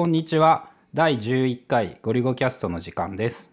こんにちは。第11回ゴリゴキャストの時間です。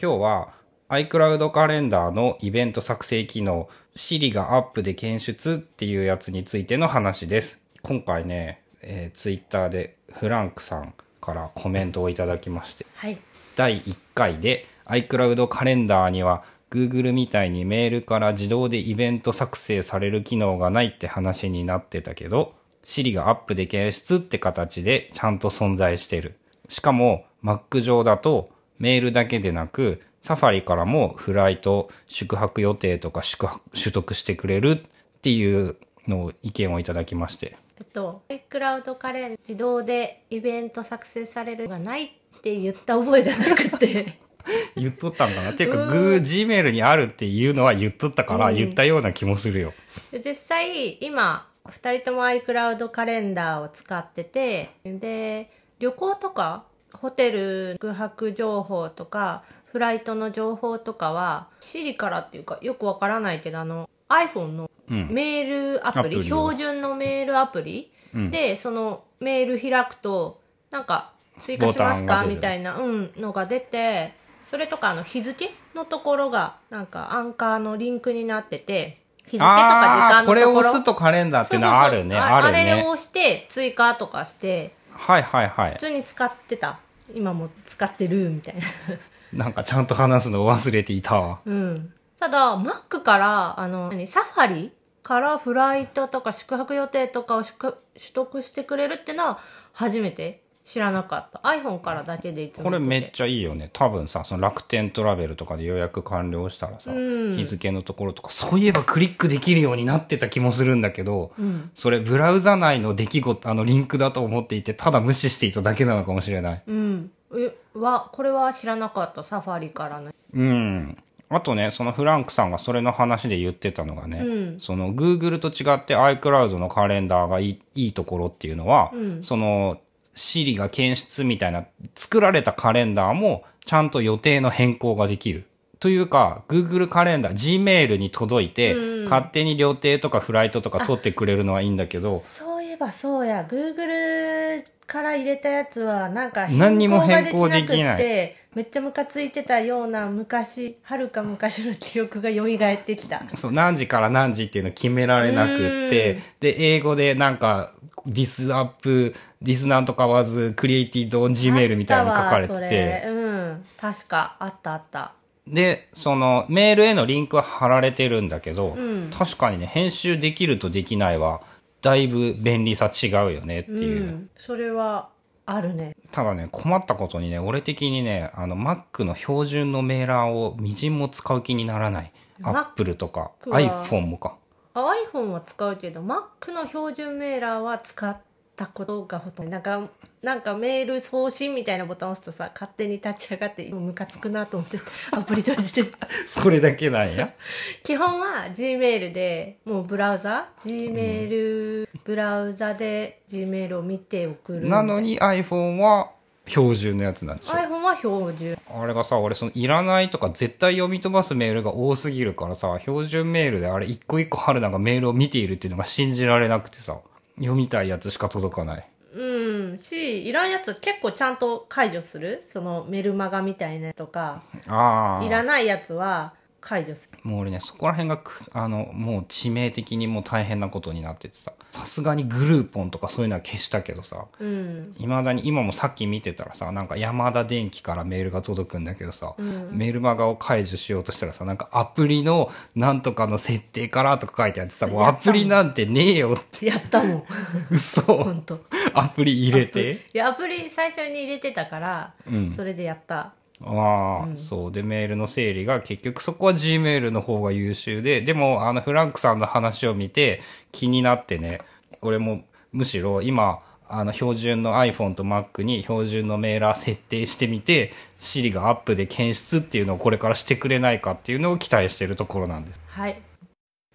今日は iCloud カレンダーのイベント作成機能 Siri がアップで検出っていうやつについての話です。今回ね、えー、Twitter でフランクさんからコメントをいただきまして、はい。第1回で iCloud カレンダーには Google みたいにメールから自動でイベント作成される機能がないって話になってたけど Siri がアップで検出って形でちゃんと存在してる。しかも Mac 上だとメールだけでなく Safari からもフライト、宿泊予定とか宿泊取得してくれるっていうのを意見をいただきまして。えっと、iCloud カレン自動でイベント作成されるがないって言った覚えがなくて。言っとったんかなっ ていうか、うんグー Gmail にあるっていうのは言っとったからうん言ったような気もするよ。で実際、今、二人とも iCloud カレンダーを使ってて、で、旅行とか、ホテル、宿泊情報とか、フライトの情報とかは、Siri からっていうか、よくわからないけど、あの、iPhone のうん。メールアプリ、アプリを標準のメールアプリ、うん。でそのメール開くとなんか追加しますかみたいな、うん、のが出てそれとかあの日付のところがなんかアンカーのリンクになってて日付とか時間のところ押すとカレンダーっていうのはあるね。あるあれをね。押して追加とかしてはいはいはい普。通に使ってた今も使ってるみたいななんかちゃんと話すのを忘れていたわ。うん。ただ、Mac から、あの、何、サファリからフライトとか宿泊予定とかを宿取得してくれるっていうのは初めて知らなかった。iPhone からだけでいつもこれめっゃ。ちゃいいよね。多分さ、その楽天トラベルとかで予約完了したらさ、うん日付のところとか、そういえばクリックできるようになってた気もするんだけど、うん。それブラウザ内の出来事、あのリンクだと思っていて、ただ無視していただけなのかもしれない。うん。え、は、これは知らなかった。サファリからの。うん。あとね、そのフランクさんがそれの話で言ってたのがね、うんその Google と違って iCloud のカレンダーがいいいいところっていうのは、うんその Siri が検出みたいな作られたカレンダーもちゃんと予定の変更ができる。というか、Google カレンダー、Gmail に届いて、うん勝手に予定とかフライトとか取ってくれるのはいいんだけど、ばそうや。Google から入れたやつは、なんか変更ができないくって、めっちゃムカついてたような昔、はるか昔の記憶が蘇ってきた。そう、何時から何時っていうの決められなくってうん、で、英語でなんか、this up, this なんとか was created on Gmail みたいに書かれてて、れうん。確か、あったあった。で、そのメールへのリンクは貼られてるんだけど、うん確かにね、編集できるとできないは、だいぶ便利さ違うよねってういう。ん。それは、あるね。ただね、困ったことにね、俺的にね、あの、Mac の標準のメーラーをみじんも使う気にならない。Mac Apple とか、は iPhone もか。あ iPhone は使うけど Mac の標準メーラーは使ったことがほとんどなんかなんかメール送信みたいなボタンを押すとさ勝手に立ち上がって ムカつくなと思ってアプリ閉じてそれだけなんや。基本は Gmail でもうブラウザ Gmail、ブラウザで Gmail を見て送る。なのに iPhone は標準のやつなんでしょ iPhone は標準。あれがさ、俺そのいらないとか絶対読み飛ばすメールが多すぎるからさ、標準メールであれ一個一個春菜がメールを見ているっていうのが信じられなくてさ、読みたいやつしか届かない。うんしいらんやつ結構ちゃんと解除する？そのメルマガみたいなやつとかああ。いらないやつは解除する。もう俺ね、そこら辺がく、あの、もう致命的にもう大変なことになっててさ、さすがにグルーポンとかそういうのは消したけどさ、うん。未だに今もさっき見てたらさ、なんか山田電機からメールが届くんだけどさ、うん。メールマガを解除しようとしたらさ、なんかアプリのなんとかの設定からとか書いてあってさ、もうアプリなんてねえよって、やったもん。嘘。本当。アプリ入れて。いやアプリ最初に入れてたから、うん。それでやったああ、そう。で、メールの整理が結局そこは Gmail の方が優秀で、でも、あの、フランクさんの話を見て気になってね、俺もむしろ今、あの、標準の iPhone と Mac に標準のメーラー設定してみて、Siri がアップで検出っていうのをこれからしてくれないかっていうのを期待してるところなんです。はい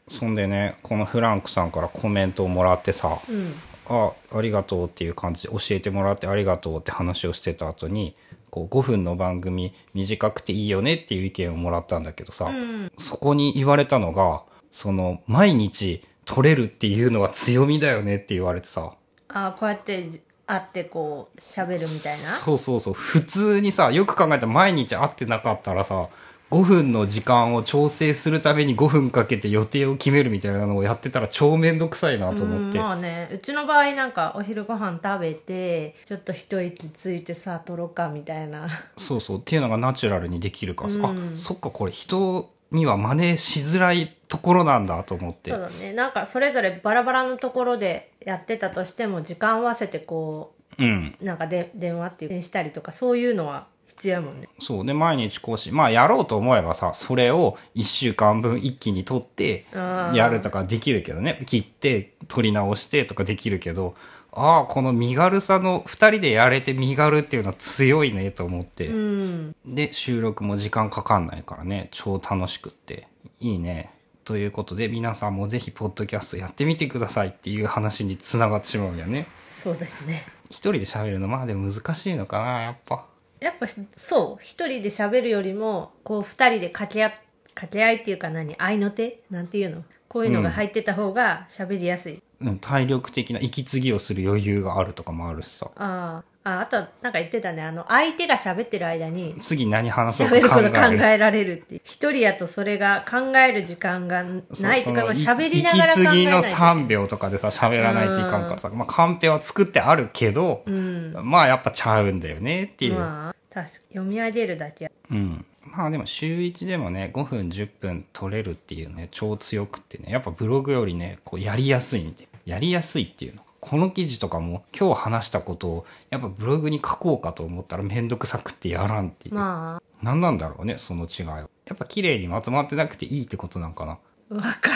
そんでね、このフランクさんからコメントをもらってさ、うんあありがとうっていう感じで教えてもらってありがとうって話をしてた後にこう5分の番組短くていいよねっていう意見をもらったんだけどさ、うん。そこに言われたのがその毎日撮れるっていうのは強みだよねって言われてさ。あこうやってじ会ってこう喋るみたいな？そうそうそう。普通にさよく考えたら毎日会ってなかったらさ5分の時間を調整するために5分かけて予定を決めるみたいなのをやってたら超めんどくさいなと思って、うんまあねうちの場合なんかお昼ご飯食べてちょっと一息ついてさあ撮ろうかみたいな。そうそうっていうのがナチュラルにできるから。さ、うん。あそっかこれ人には真似しづらいところなんだと思って。そうだね。なんかそれぞれバラバラのところでやってたとしても時間合わせてこうん。うなんかで電話っていうしたりとかそういうのは必要やもんね。そう。ね毎日更新。まあやろうと思えばさそれを1週間分一気に取ってあー。やるとかできるけどね。切って取り直してとかできるけどああこの身軽さの2人でやれて身軽っていうのは強いねと思って、うん。で収録も時間かかんないからね。超楽しくって。いいね。ということで皆さんもぜひポッドキャストやってみてくださいっていう話につながってしまうんだよね。そうですね。一人で喋るのまあでも難しいのかなやっぱやっぱそう一人で喋るよりもこう二人で掛け合掛け合いっていうか何愛の手なんていうの？こういうのが入ってた方が喋りやすい、うん体力的な息継ぎをする余裕があるとかもあるしさあああとなんか言ってたねあの相手が喋ってる間に次何話そうか考こと考えられるって一人やとそれが考える時間がないとか喋りながら考え息継ぎの3秒とかでさ喋らないといかんからさ、まあ、カンペは作ってあるけど、うんまあやっぱちゃうんだよねっていう、まあ確か読み上げるだけうんまあでも週1でもね5分10分取れるっていうね超強くってねやっぱブログよりねこうやりやすいんでやりやすいっていうの。この記事とかも今日話したことをやっぱブログに書こうかと思ったらめんどくさくってやらんっていう、ま何なんだろうねその違いは。やっぱ綺麗にまとまってなくていいってことなんかな。あわかる。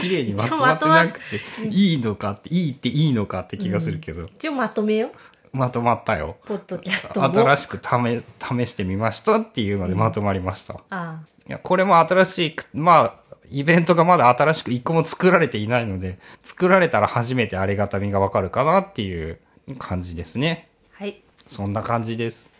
綺麗にまとまってなくていいのかっていいっていいのかって気がするけど、一応まとめようまとまったよ。ポッドキャストも。新しく試試してみましたっていうのでまとまりました、あいやこれも新しいまあイベントがまだ新しく一個も作られていないので作られたら初めてありがたみがわかるかなっていう感じですね。あはい。そんな感じです